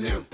new.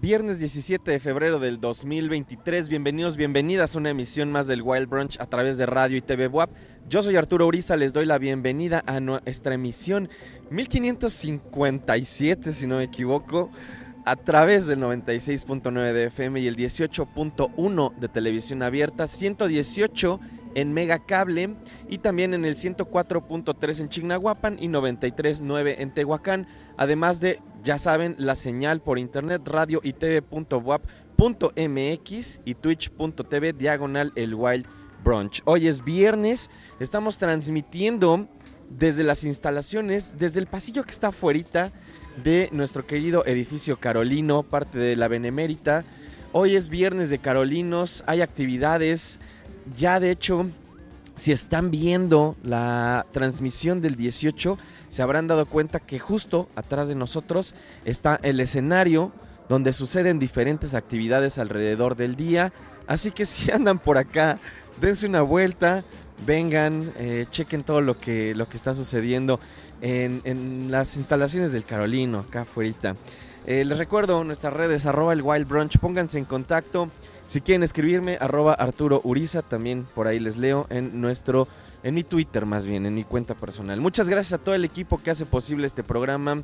Viernes 17 de febrero del 2023, bienvenidos, bienvenidas a una emisión más del Wild Brunch a través de radio y TV WAP. Yo soy Arturo Uriza, les doy la bienvenida a nuestra emisión 1557, si no me equivoco a través del 96.9 de FM y el 18.1 de televisión abierta, 118 en Megacable y también en el 104.3 en Chignahuapan y 93.9 en Tehuacán, además de, ya saben, la señal por internet radio y tv.wap.mx y twitch.tv diagonal el wild brunch. Hoy es viernes, estamos transmitiendo desde las instalaciones, desde el pasillo que está afuera de nuestro querido edificio Carolino, parte de la Benemérita. Hoy es viernes de Carolinos, hay actividades, ya de hecho, si están viendo la transmisión del 18, se habrán dado cuenta que justo atrás de nosotros está el escenario donde suceden diferentes actividades alrededor del día. Así que si andan por acá, dense una vuelta, vengan, eh, chequen todo lo que, lo que está sucediendo en, las instalaciones del Carolino, acá afuera. Eh, les recuerdo nuestras redes, arroba el Wild Brunch, pónganse en contacto. Si quieren escribirme, arroba Arturo Uriza, también por ahí les leo en nuestro, en mi Twitter más bien, en mi cuenta personal. Muchas gracias a todo el equipo que hace posible este programa.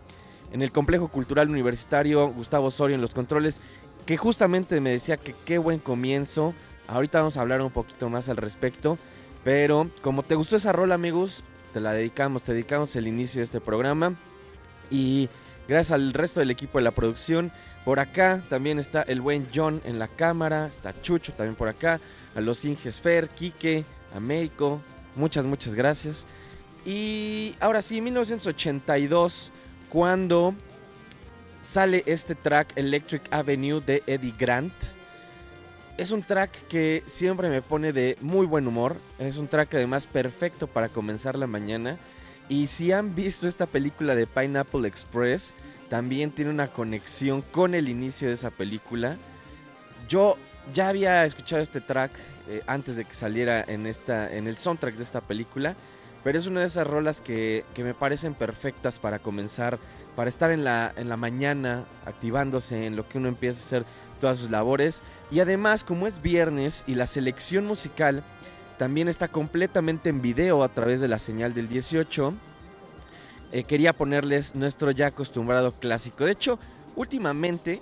En el Complejo Cultural Universitario, Gustavo Osorio en los controles, que justamente me decía que qué buen comienzo. Ahorita vamos a hablar un poquito más al respecto. Pero como te gustó esa rola, amigos, te la dedicamos, te dedicamos el inicio de este programa. Y gracias al resto del equipo de la producción. Por acá también está el buen John en la cámara, está Chucho también por acá, a los Inges Fer, Quique, Américo, muchas, muchas gracias. Y ahora sí, 1982, cuando sale este track Electric Avenue de Eddie Grant. Es un track que siempre me pone de muy buen humor, es un track además perfecto para comenzar la mañana. Y si han visto esta película de Pineapple Express, también tiene una conexión con el inicio de esa película. Yo ya había escuchado este track eh, antes de que saliera en, esta, en el soundtrack de esta película, pero es una de esas rolas que, que me parecen perfectas para comenzar, para estar en la, en la mañana activándose en lo que uno empieza a hacer todas sus labores. Y además, como es viernes y la selección musical también está completamente en video a través de la señal del 18, eh, quería ponerles nuestro ya acostumbrado clásico. De hecho, últimamente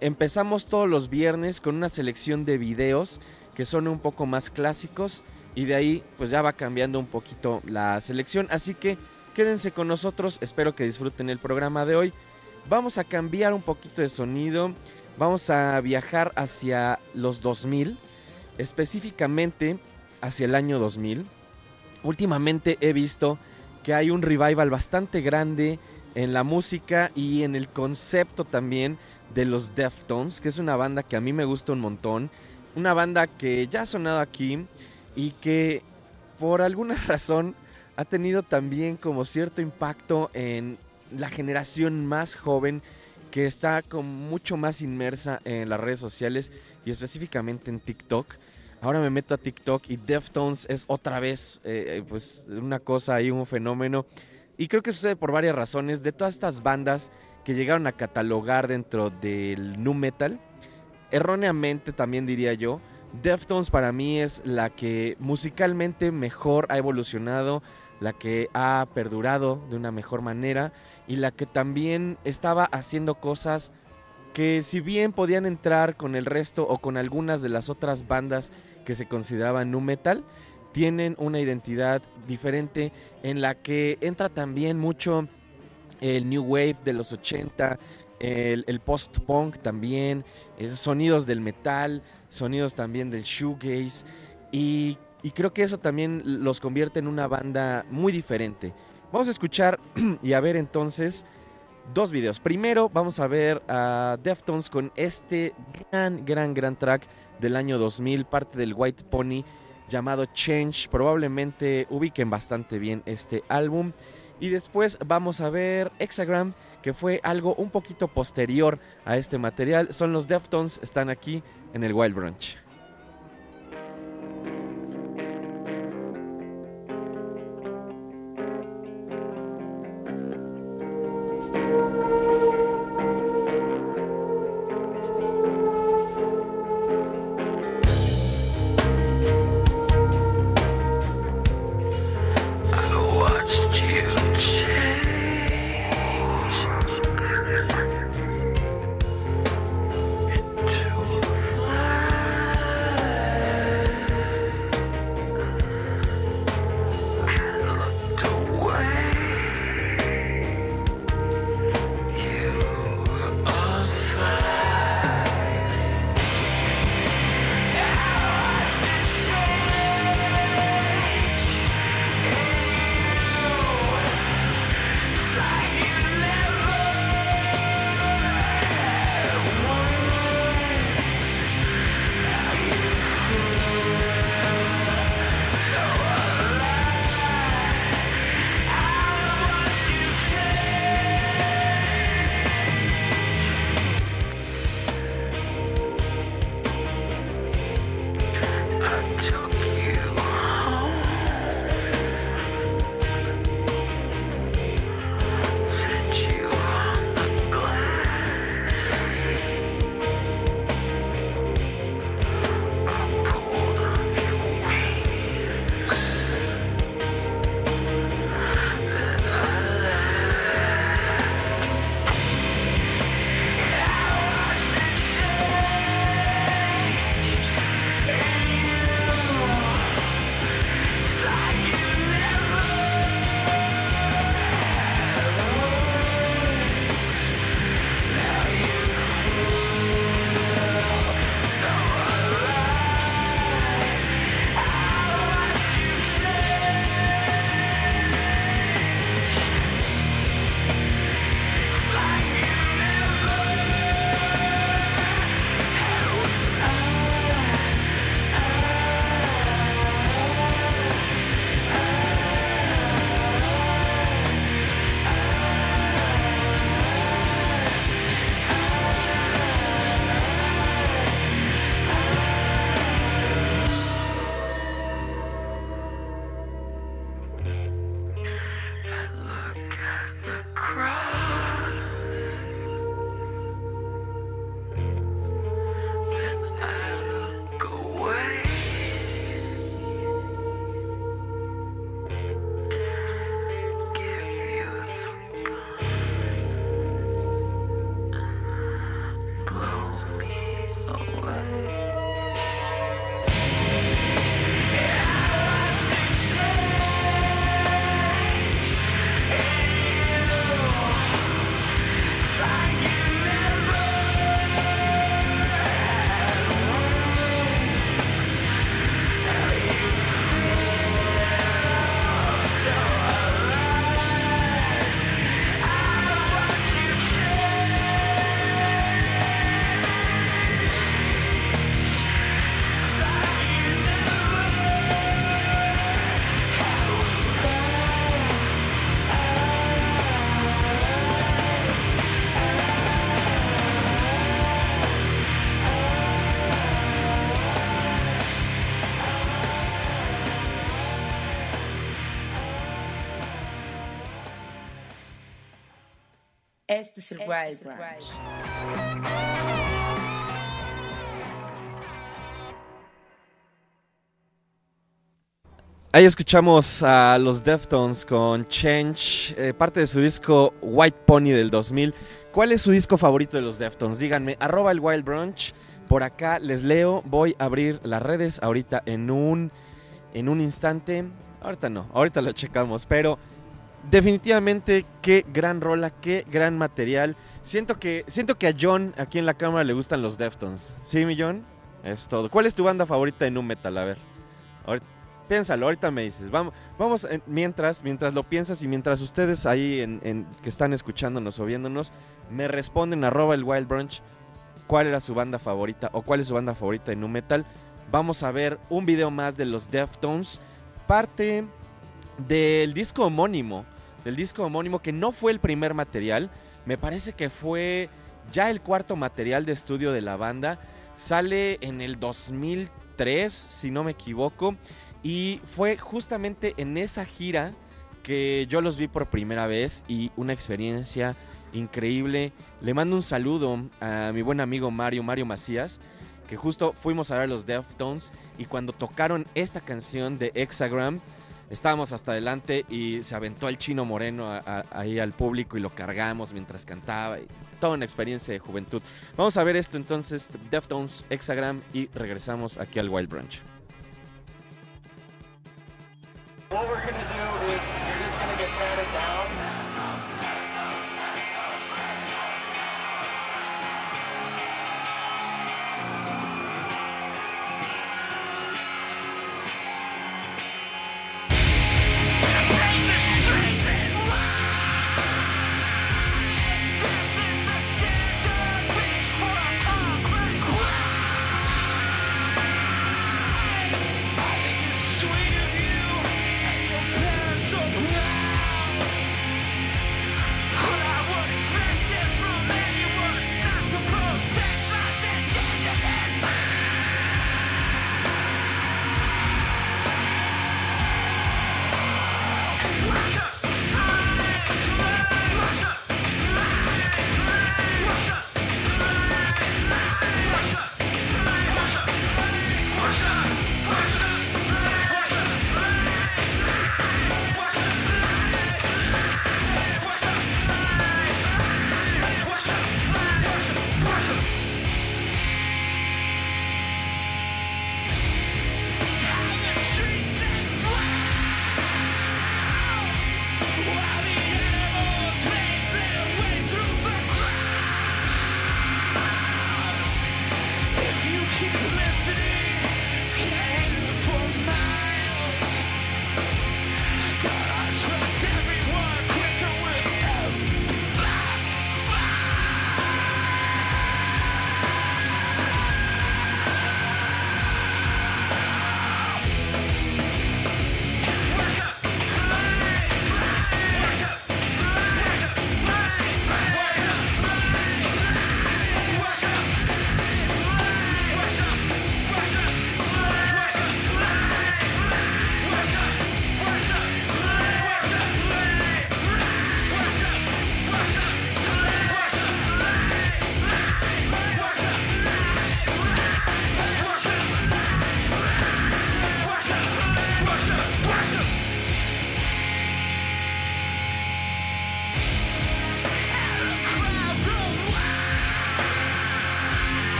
empezamos todos los viernes con una selección de videos que son un poco más clásicos y de ahí pues ya va cambiando un poquito la selección. Así que quédense con nosotros, espero que disfruten el programa de hoy. Vamos a cambiar un poquito de sonido, vamos a viajar hacia los 2000, específicamente hacia el año 2000. Últimamente he visto que hay un revival bastante grande en la música y en el concepto también de los Deftones, que es una banda que a mí me gusta un montón. Una banda que ya ha sonado aquí y que por alguna razón ha tenido también como cierto impacto en la generación más joven que está como mucho más inmersa en las redes sociales y específicamente en TikTok. Ahora me meto a TikTok y Deftones es otra vez eh, pues una cosa ahí, un fenómeno. Y creo que sucede por varias razones. De todas estas bandas que llegaron a catalogar dentro del nu metal, erróneamente también diría yo, Deftones para mí es la que musicalmente mejor ha evolucionado, la que ha perdurado de una mejor manera y la que también estaba haciendo cosas que si bien podían entrar con el resto o con algunas de las otras bandas que se consideraban nu metal, tienen una identidad diferente en la que entra también mucho el new wave de los 80, el, el post-punk también, eh, sonidos del metal, sonidos también del shoegaze y, y creo que eso también los convierte en una banda muy diferente. Vamos a escuchar y a ver entonces dos videos. Primero vamos a ver a Deftones con este gran, gran, gran track del año 2000, parte del White Pony llamado Change. Probablemente ubiquen bastante bien este álbum. Y después vamos a ver Hexagram, que fue algo un poquito posterior a este material. Son los Deftones, están aquí en el Wild Brunch. El Wild Branch. Ahí escuchamos a los Deftones con Change, eh, parte de su disco White Pony del 2000. ¿Cuál es su disco favorito de los Deftones? Díganme, arroba el Wild Brunch. Por acá les leo, voy a abrir las redes ahorita en un, en un instante. Ahorita no, ahorita lo checamos, pero definitivamente qué gran rola, qué gran material. Siento que, siento que a John aquí en la cámara le gustan los Deftones. ¿Sí, mi John? Es todo. ¿Cuál es tu banda favorita en un metal? A ver. Ahorita, piénsalo, ahorita me dices. Vamos, vamos eh, mientras, mientras lo piensas y mientras ustedes ahí que están escuchándonos o viéndonos, me responden arroba el Wild Brunch cuál era su banda favorita o cuál es su banda favorita en nu metal. Vamos a ver un video más de los Deftones, parte del disco homónimo, del disco homónimo que no fue el primer material, me parece que fue ya el cuarto material de estudio de la banda. Sale en el 2003, si no me equivoco, y fue justamente en esa gira que yo los vi por primera vez y una experiencia increíble. Le mando un saludo a mi buen amigo Mario, Mario Macías, que justo fuimos a ver los Deftones y cuando tocaron esta canción de Hexagram, estábamos hasta adelante y se aventó el chino moreno ahí al público y lo cargamos mientras cantaba. Toda una experiencia de juventud. Vamos a ver esto entonces, Deftones, Hexagram y regresamos aquí al Wild Brunch. What we're gonna do is you're just gonna get patted down.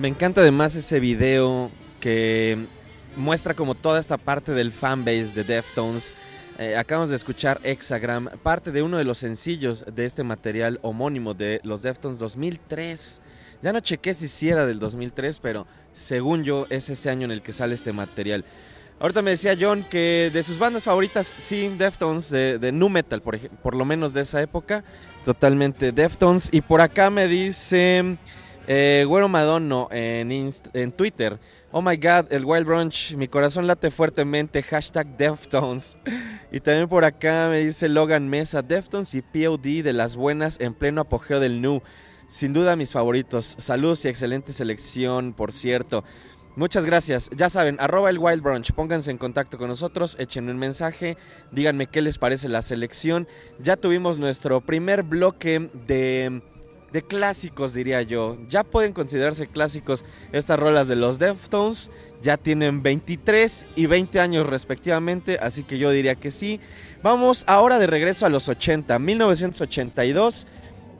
Me encanta además ese video que muestra como toda esta parte del fanbase de Deftones. Eh, acabamos de escuchar Hexagram, parte de uno de los sencillos de este material homónimo de los Deftones 2003. Ya no chequé si sí era del 2003, pero según yo es ese año en el que sale este material. Ahorita me decía John que de sus bandas favoritas, sí, Deftones, de, Nu Metal, por lo menos de esa época, totalmente Deftones. Y por acá me dice eh, Güero Madono en, Twitter, oh my god, el Wild Brunch, mi corazón late fuertemente, hashtag Deftones. Y también por acá me dice Logan Mesa, Deftones y POD de las buenas en pleno apogeo del Nu. Sin duda mis favoritos. Saludos y excelente selección, por cierto. Muchas gracias. Ya saben, arroba el Wild Brunch. Pónganse en contacto con nosotros, echen un mensaje, díganme qué les parece la selección. Ya tuvimos nuestro primer bloque de, de clásicos, diría yo. Ya pueden considerarse clásicos estas rolas de los Deftones. Ya tienen 23 y 20 años respectivamente, así que yo diría que sí. Vamos ahora de regreso a los 80, 1982.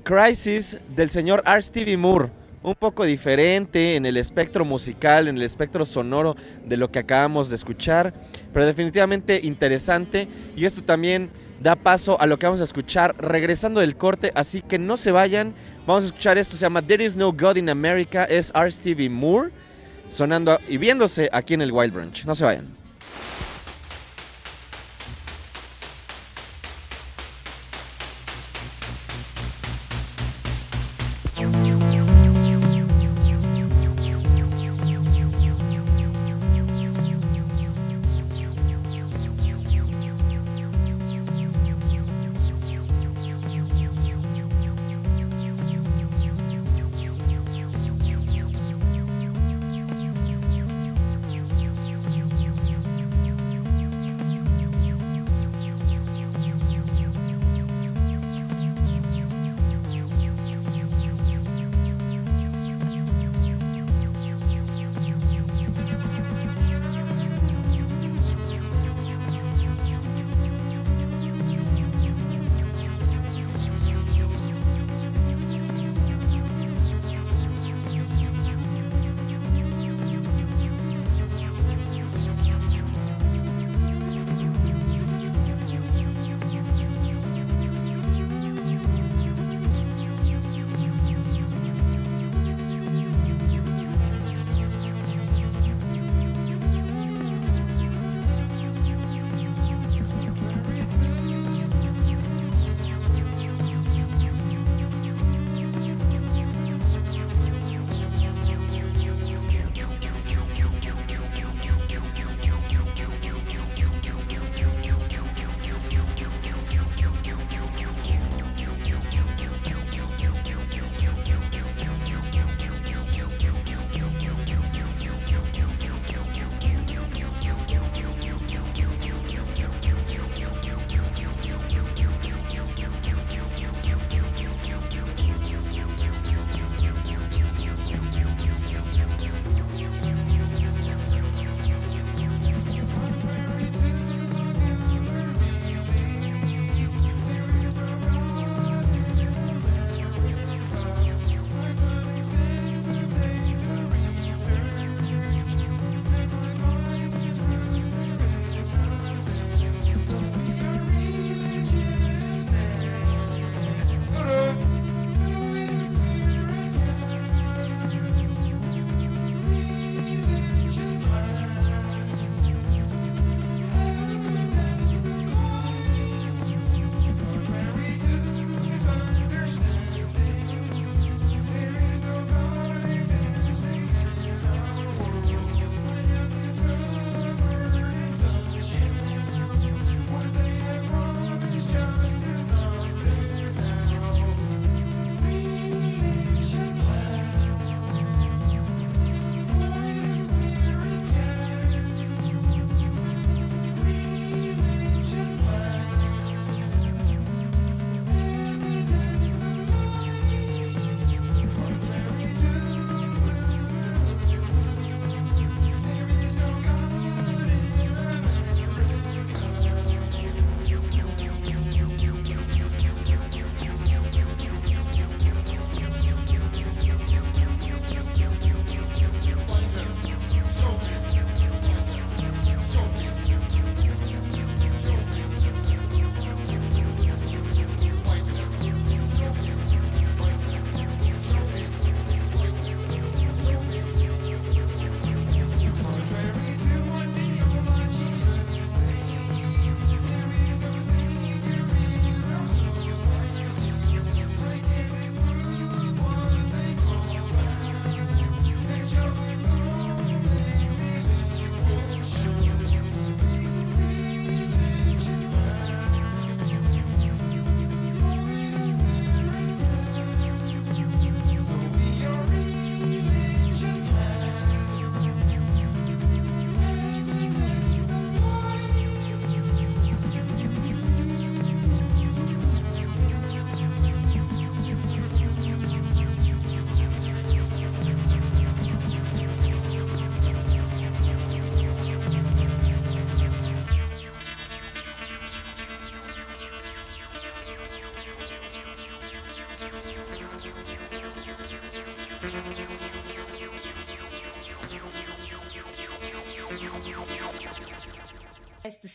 Crisis del señor R. Stevie Moore. Un poco diferente en el espectro musical, en el espectro sonoro de lo que acabamos de escuchar, pero definitivamente interesante. Y esto también da paso a lo que vamos a escuchar regresando del corte, así que no se vayan. Vamos a escuchar esto, se llama There is no God in America, es R. Stevie Moore, sonando y viéndose aquí en el Wild Branch. No se vayan.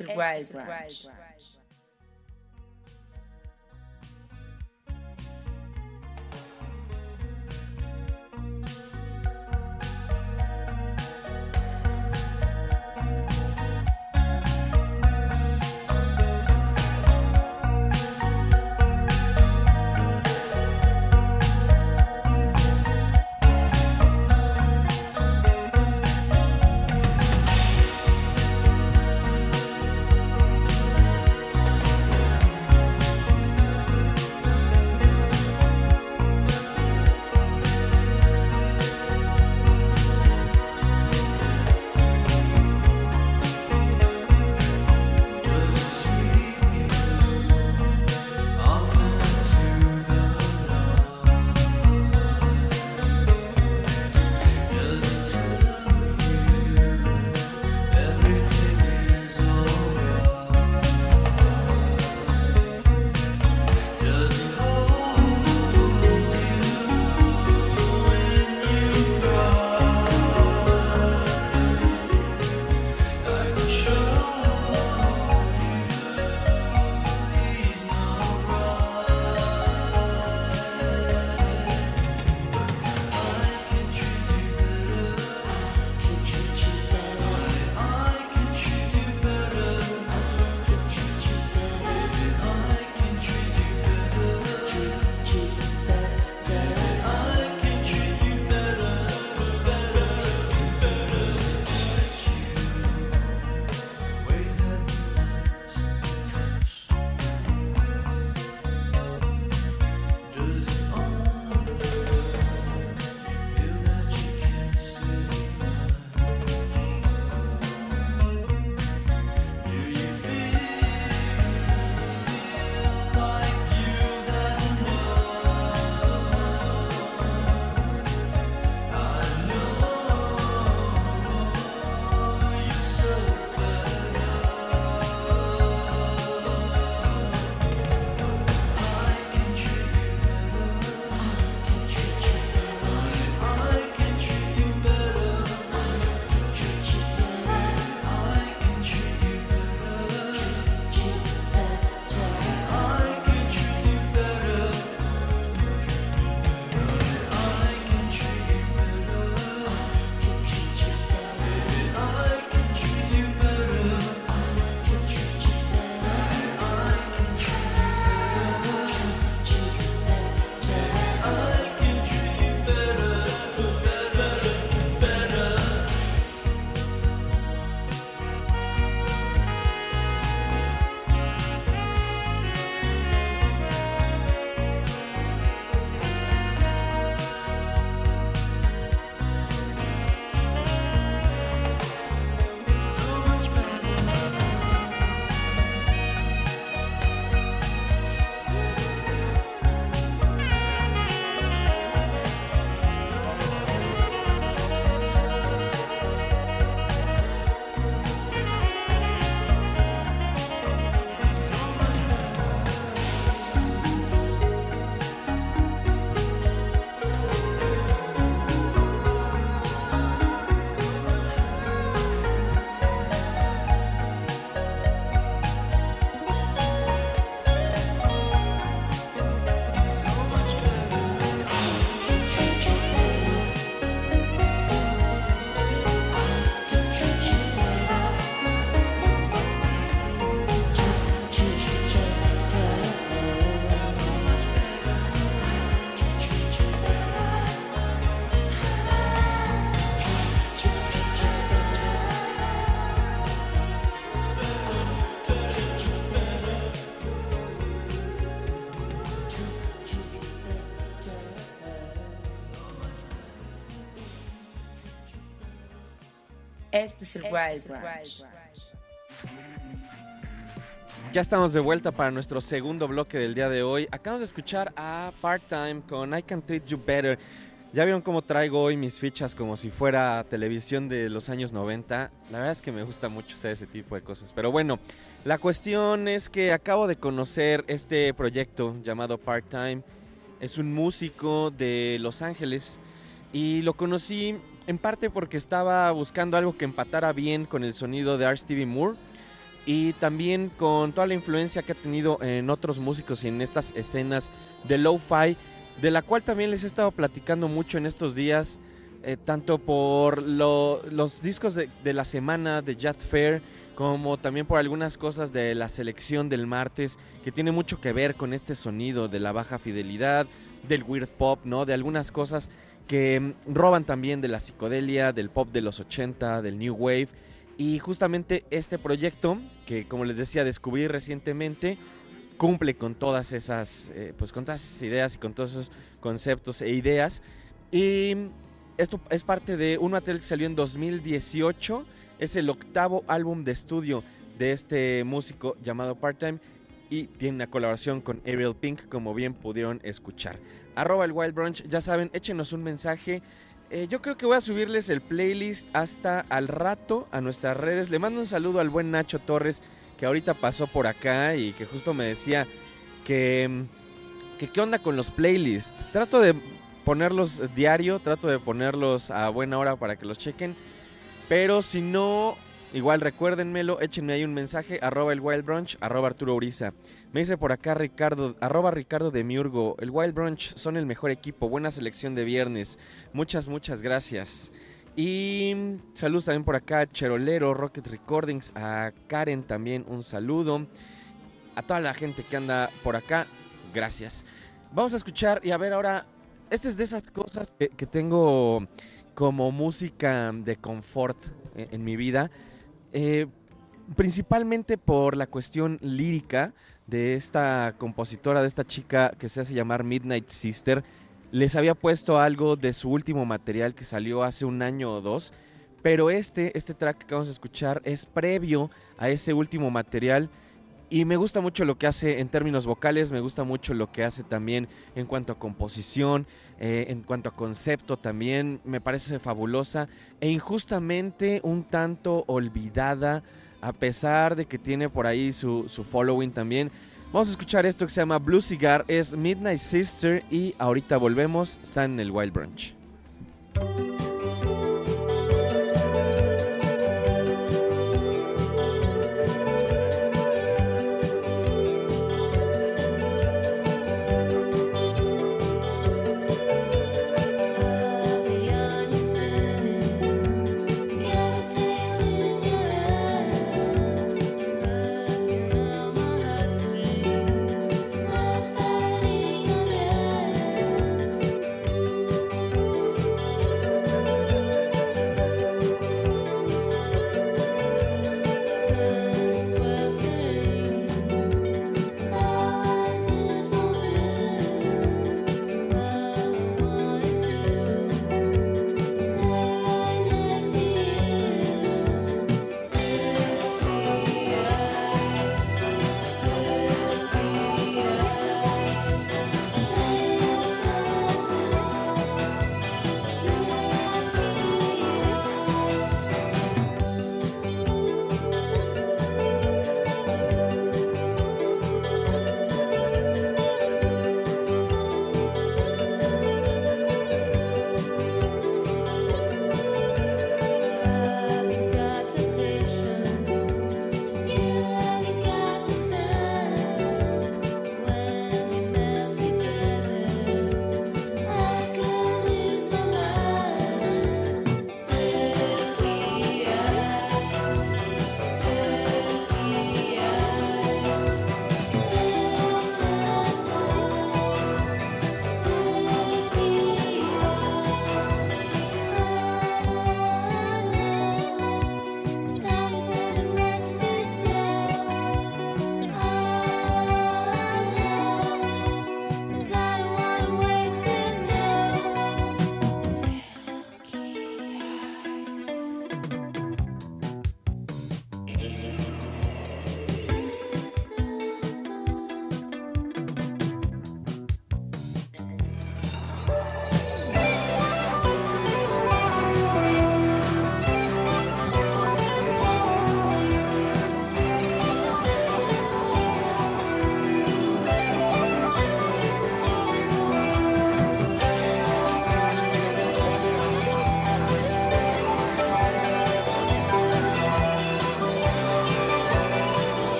Este es el Wild Este es el Wild Ranch. Ya estamos de vuelta para nuestro segundo bloque del día de hoy. Acabamos de escuchar a Part-Time con I Can Treat You Better. Ya vieron cómo traigo hoy mis fichas como si fuera televisión de los años 90. La verdad es que me gusta mucho hacer ese tipo de cosas. Pero bueno, la cuestión es que acabo de conocer este proyecto llamado Part-Time. Es un músico de Los Ángeles y lo conocí en parte porque estaba buscando algo que empatara bien con el sonido de R. Stevie Moore y también con toda la influencia que ha tenido en otros músicos y en estas escenas de lo-fi, de la cual también les he estado platicando mucho en estos días, eh, tanto por lo- los discos de, de la semana de Jet Fair, como también por algunas cosas de la selección del martes, que tiene mucho que ver con este sonido de la baja fidelidad, del weird pop, ¿no? De algunas cosas que mm, roban también de la psicodelia, del pop de los 80, del new wave. Y justamente este proyecto, que como les decía, descubrí recientemente, cumple con todas esas, eh, pues con todas esas ideas y con todos esos conceptos e ideas. Y esto es parte de un material que salió en 2018. Es el octavo álbum de estudio de este músico llamado Part-Time. Y tiene una colaboración con Ariel Pink, como bien pudieron escuchar. Arroba el Wild Brunch, ya saben, échenos un mensaje. Eh, yo creo que voy a subirles el playlist hasta al rato a nuestras redes. Le mando un saludo al buen Nacho Torres, que ahorita pasó por acá y que justo me decía que, mm, que qué onda con los playlists. Trato de ponerlos diario, trato de ponerlos a buena hora para que los chequen. Pero si no, igual recuérdenmelo, échenme ahí un mensaje, arroba el Wild Brunch, arroba Arturo Uriza. Me dice por acá Ricardo, arroba Ricardo de Miurgo, el Wild Brunch son el mejor equipo, buena selección de viernes. Muchas, muchas gracias. Y saludos también por acá Cherolero, Rocket Recordings, a Karen también un saludo. A toda la gente que anda por acá, gracias. Vamos a escuchar y a ver ahora, esta es de esas cosas que, tengo como música de confort en, en mi vida. Eh, principalmente por la cuestión lírica de esta compositora, de esta chica que se hace llamar Midnight Sister. Les había puesto algo de su último material que salió hace un año o dos, pero este, este track que vamos a escuchar es previo a ese último material y me gusta mucho lo que hace en términos vocales, me gusta mucho lo que hace también en cuanto a composición, eh, en cuanto a concepto también, me parece fabulosa e injustamente un tanto olvidada, a pesar de que tiene por ahí su, su following también. Vamos a escuchar esto que se llama Blue Cigar, es Midnight Sister y ahorita volvemos, está en el Wild Brunch.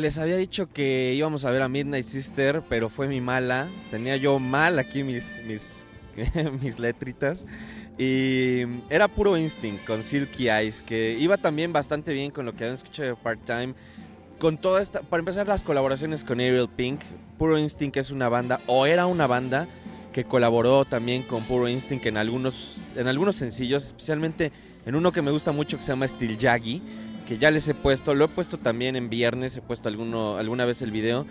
Les había dicho que íbamos a ver a Midnight Sister, pero fue mi mala. Tenía yo mal aquí mis, mis, mis letritas. Y era puro Instinct con Silky Eyes, que iba también bastante bien con lo que habían escuchado de Part-Time. Con toda esta, para empezar, las colaboraciones con Ariel Pink. Puro Instinct es una banda, o era una banda, que colaboró también con Puro Instinct en algunos, en algunos sencillos, especialmente en uno que me gusta mucho que se llama Steel Jaggy, que ya les he puesto, lo he puesto también en viernes, he puesto alguna vez el video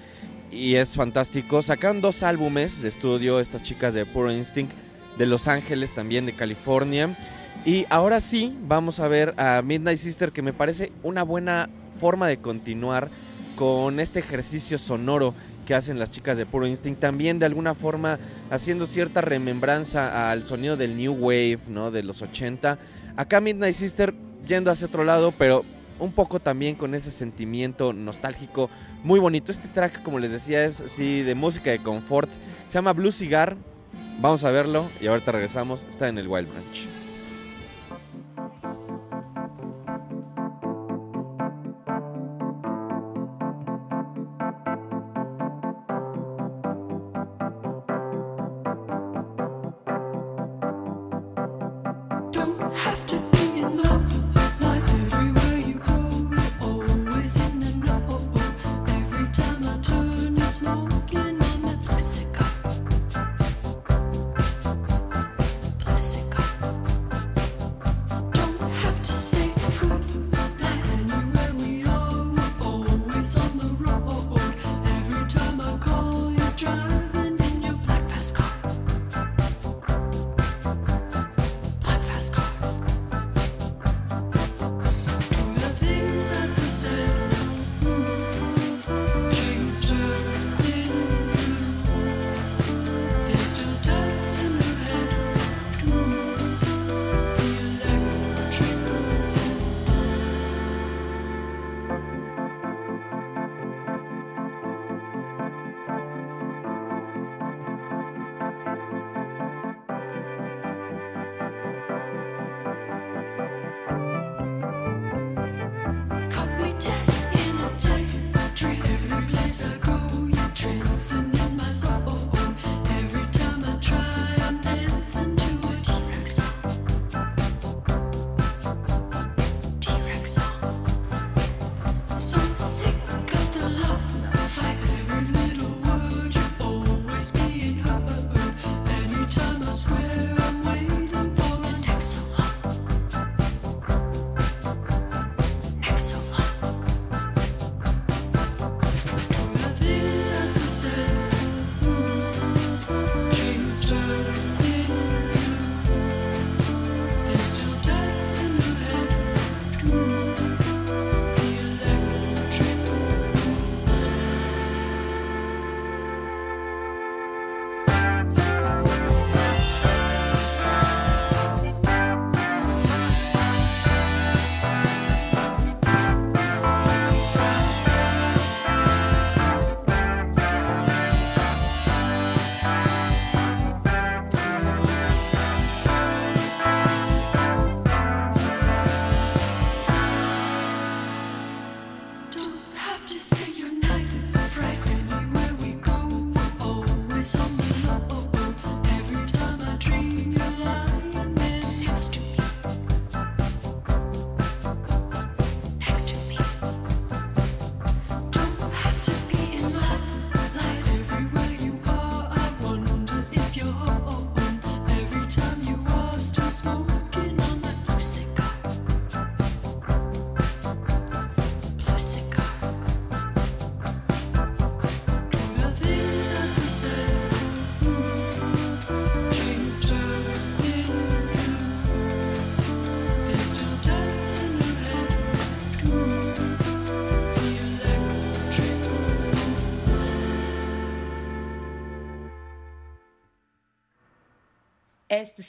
y es fantástico. Sacaron dos álbumes de estudio estas chicas de Puro Instinct de Los Ángeles, también de California. Y ahora sí, vamos a ver a Midnight Sister, que me parece una buena forma de continuar con este ejercicio sonoro que hacen las chicas de Puro Instinct, también de alguna forma haciendo cierta remembranza al sonido del New Wave, ¿no? De los 80. Acá Midnight Sister yendo hacia otro lado, pero un poco también con ese sentimiento nostálgico muy bonito. Este track, como les decía, es sí, de música de confort. Se llama Blue Cigar. Vamos a verlo y ahorita regresamos. Está en el Wild Branch.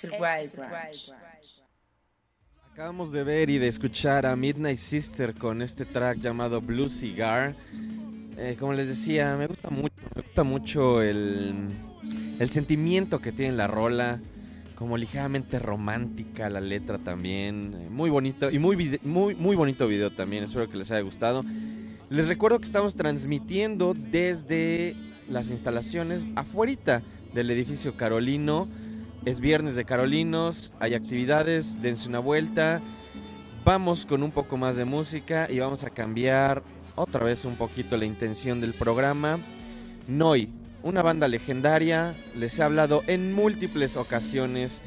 Wild Ranch. Acabamos de ver y de escuchar a Midnight Sister con este track llamado Blue Cigar. Eh, como les decía, me gusta mucho, me gusta mucho el, el sentimiento que tiene la rola. como ligeramente romántica la letra también. eh, Muy bonito y muy, muy, muy bonito video también. Espero que les haya gustado. Les recuerdo que estamos transmitiendo desde las instalaciones afuerita del edificio Carolino. Es viernes de Carolinos, hay actividades, dense una vuelta. Vamos con un poco más de música y vamos a cambiar otra vez un poquito la intención del programa. Noi, una banda legendaria, les he hablado en múltiples ocasiones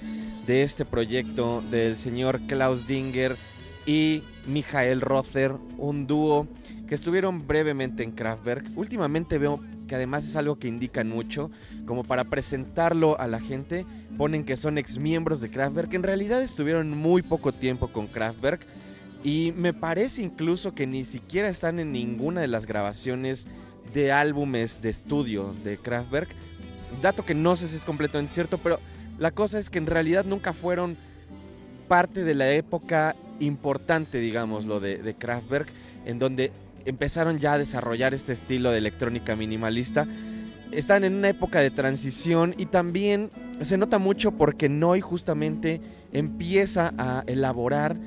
de este proyecto del señor Klaus Dinger y Michael Rother, un dúo que estuvieron brevemente en Kraftwerk. Últimamente veo que además es algo que indican mucho, como para presentarlo a la gente, ponen que son ex miembros de Kraftwerk. En realidad estuvieron muy poco tiempo con Kraftwerk y me parece incluso que ni siquiera están en ninguna de las grabaciones de álbumes de estudio de Kraftwerk. Dato que no sé si es completamente cierto, pero la cosa es que en realidad nunca fueron parte de la época importante, digámoslo, de, de Kraftwerk, en donde empezaron ya a desarrollar este estilo de electrónica minimalista. Están en una época de transición y también se nota mucho porque Noi justamente empieza a elaborar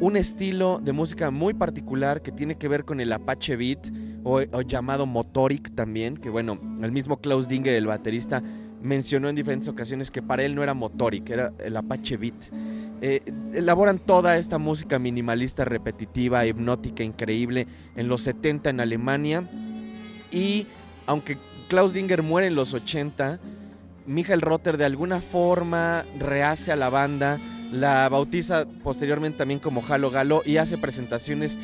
un estilo de música muy particular que tiene que ver con el Apache Beat o, o llamado Motoric también, que bueno, el mismo Klaus Dinger, el baterista, mencionó en diferentes ocasiones que para él no era Motoric, era el Apache Beat. Eh, elaboran toda esta música minimalista, repetitiva, hipnótica, increíble en los 70 en Alemania. Y aunque Klaus Dinger muere en los 80, Michael Rotter de alguna forma rehace a la banda, la bautiza posteriormente también como Halo Galo y hace presentaciones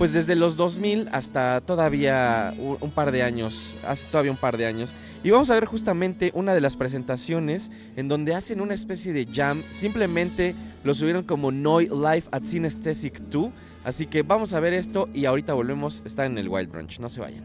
pues desde los 2000 hasta todavía un, par de años, hace todavía un par de años. Y vamos a ver justamente una de las presentaciones en donde hacen una especie de jam, simplemente lo subieron como Noi Live at Synesthetic 2, así que vamos a ver esto y ahorita volvemos, está en el Wild Brunch, no se vayan.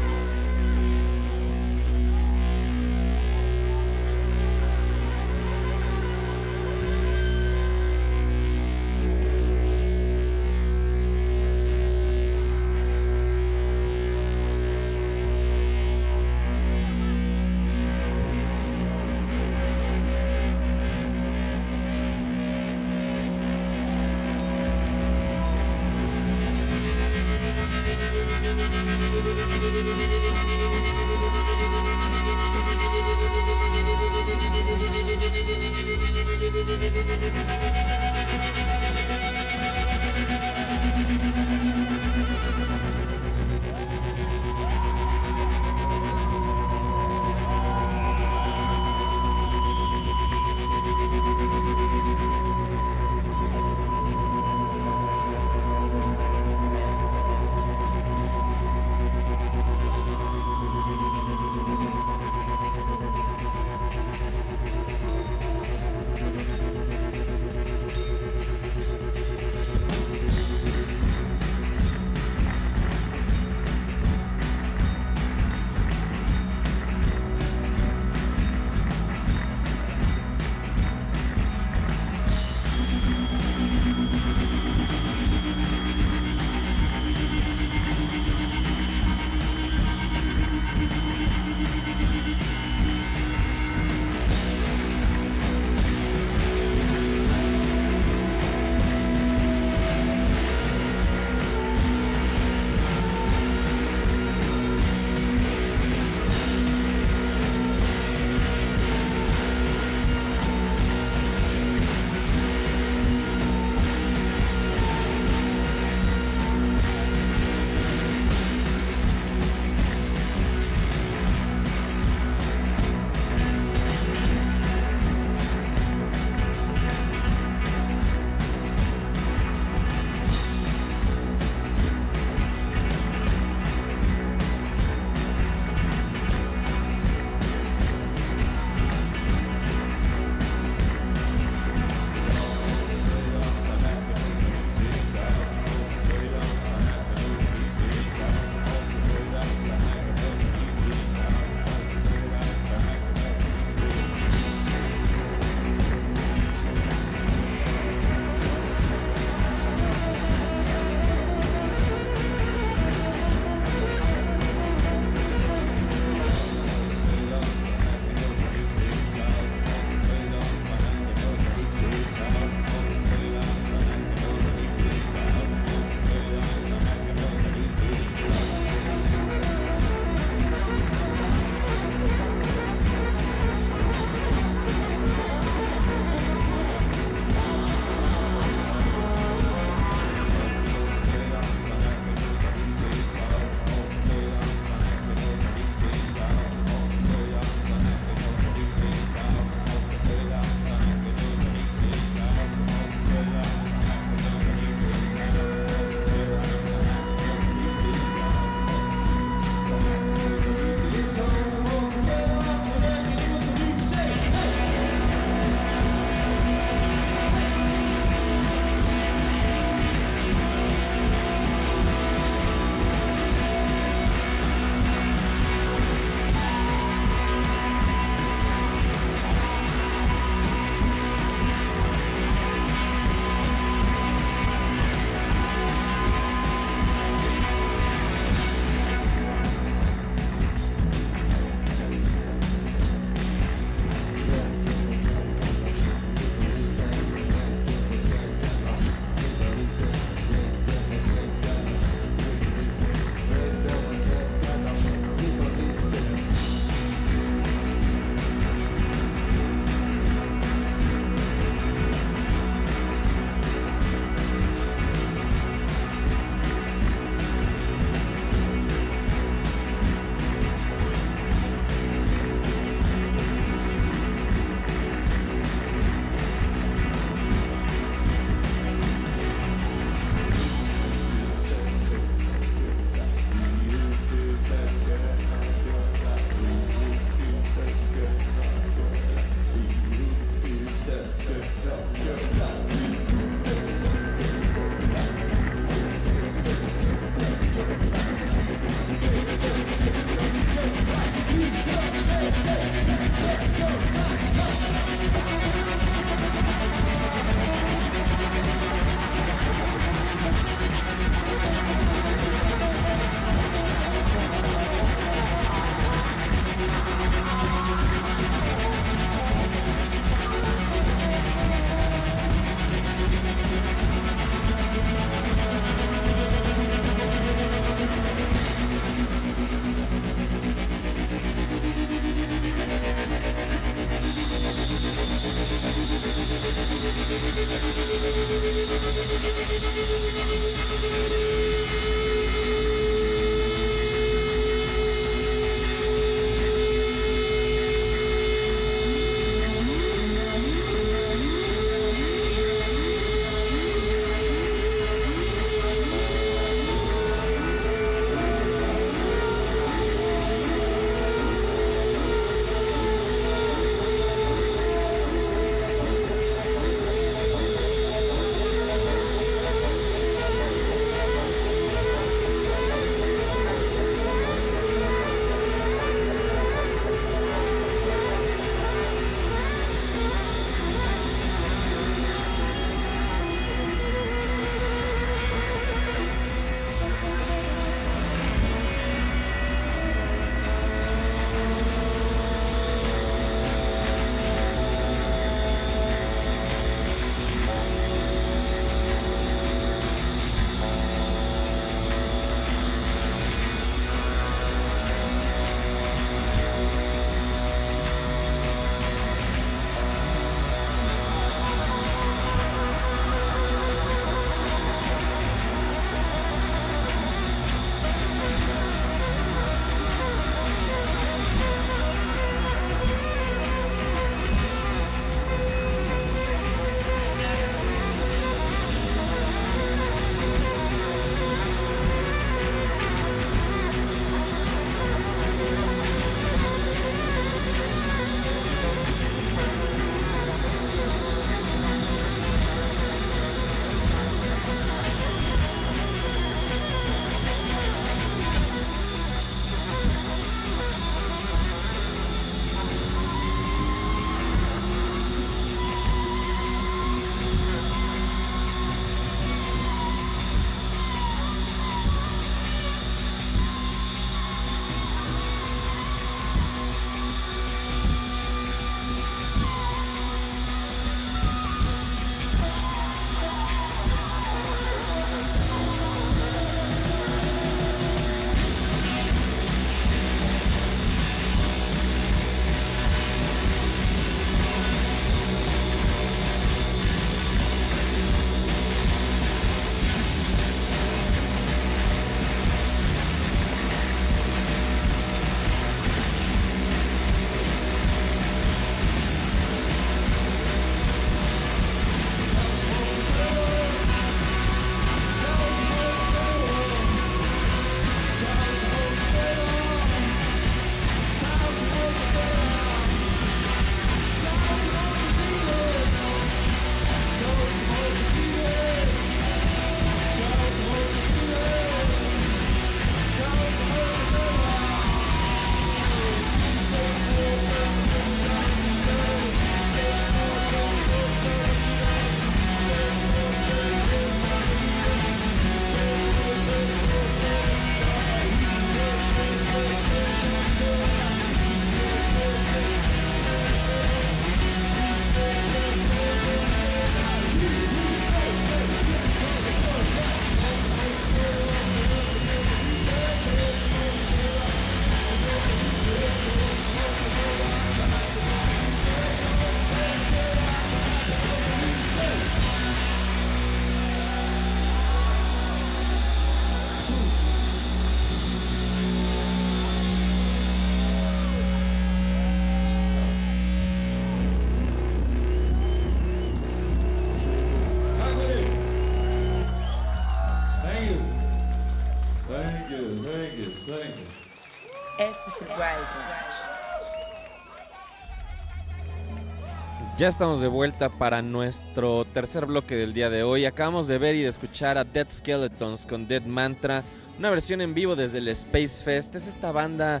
Ya estamos de vuelta para nuestro tercer bloque del día de hoy. Acabamos de ver y de escuchar a Dead Skeletons con Dead Mantra, una versión en vivo desde el Space Fest. Es esta banda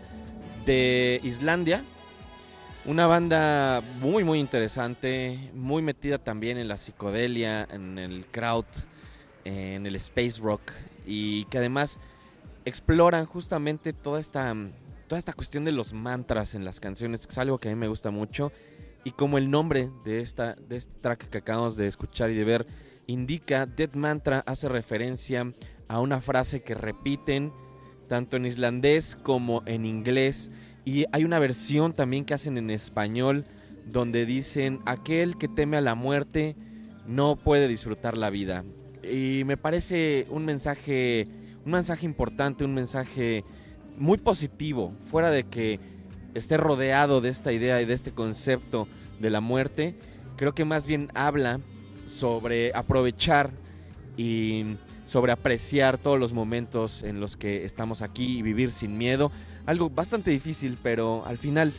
de Islandia, una banda muy muy interesante, muy metida también en la psicodelia, en el crowd, en el space rock y que además exploran justamente toda esta toda esta cuestión de los mantras en las canciones, que es algo que a mí me gusta mucho y como el nombre de esta de este track que acabamos de escuchar y de ver indica, Dead Mantra hace referencia a una frase que repiten tanto en islandés como en inglés y hay una versión también que hacen en español donde dicen aquel que teme a la muerte no puede disfrutar la vida. y me parece un mensaje, un mensaje importante, un mensaje muy positivo, fuera de que esté rodeado de esta idea y de este concepto de la muerte, creo que más bien habla sobre aprovechar y sobre apreciar todos los momentos en los que estamos aquí y vivir sin miedo. Algo bastante difícil, pero al final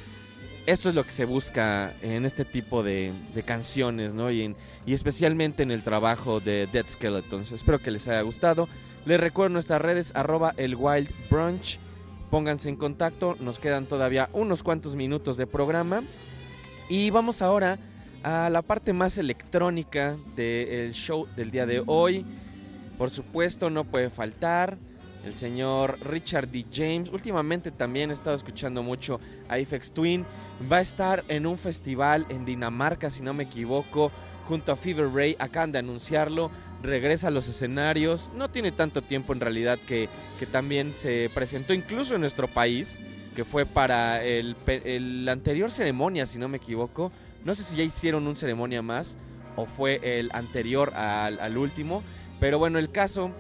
esto es lo que se busca en este tipo de, canciones, ¿no? Y, y especialmente en el trabajo de Dead Skeletons. Espero que les haya gustado. Les recuerdo nuestras redes, arroba el Wild. Pónganse en contacto, nos quedan todavía unos cuantos minutos de programa. Y vamos ahora a la parte más electrónica del show del día de hoy. Por supuesto, no puede faltar el señor Richard D. James. Últimamente también he estado escuchando mucho a Ifex Twin. Va a estar en un festival en Dinamarca, si no me equivoco, junto a Fever Ray. Acaban de anunciarlo. Regresa a los escenarios. No tiene tanto tiempo en realidad que, que también se presentó incluso en nuestro país, que fue para el, el anterior ceremonia, si no me equivoco. No sé si ya hicieron un ceremonia más o fue el anterior al, al último. Pero bueno, el caso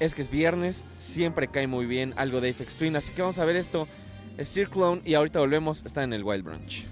es que es viernes, siempre cae muy bien algo de Apex Twin, así que vamos a ver esto. Es Circlone y ahorita volvemos, está en el Wild Brunch.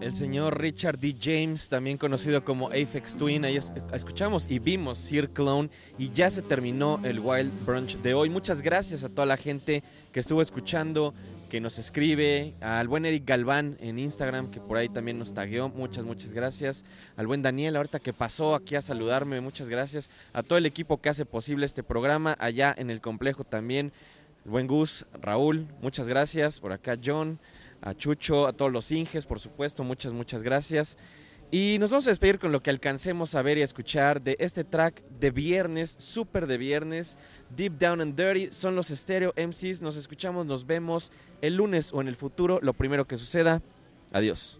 El señor Richard D. James, también conocido como Aphex Twin, ahí es- escuchamos y vimos Sir Clone y ya se terminó el Wild Brunch de hoy. Muchas gracias a toda la gente que estuvo escuchando, que nos escribe, al buen Eric Galván en Instagram, que por ahí también nos tagueó, muchas, muchas gracias. Al buen Daniel, ahorita que pasó aquí a saludarme, muchas gracias. A todo el equipo que hace posible este programa, allá en el complejo también. Buen Gus, Raúl, muchas gracias. Por acá John, a Chucho, a todos los Inges, por supuesto, muchas, muchas gracias. Y nos vamos a despedir con lo que alcancemos a ver y a escuchar de este track de viernes, súper de viernes, Deep Down and Dirty, son los Stereo MCs, nos escuchamos, nos vemos el lunes o en el futuro, lo primero que suceda, adiós.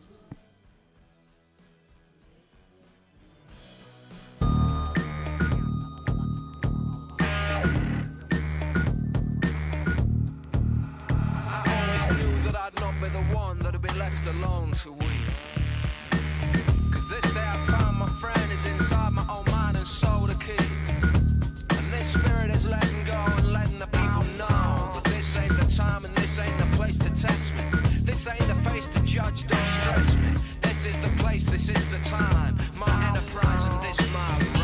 Be left alone to weep. Cause this day I found my friend is inside my own mind and soul to keep. And this spirit is letting go and letting the people know that this ain't the time and this ain't the place to test me. This ain't the face to judge, don't stress me. This is the place, this is the time. My enterprise and this my rhyme.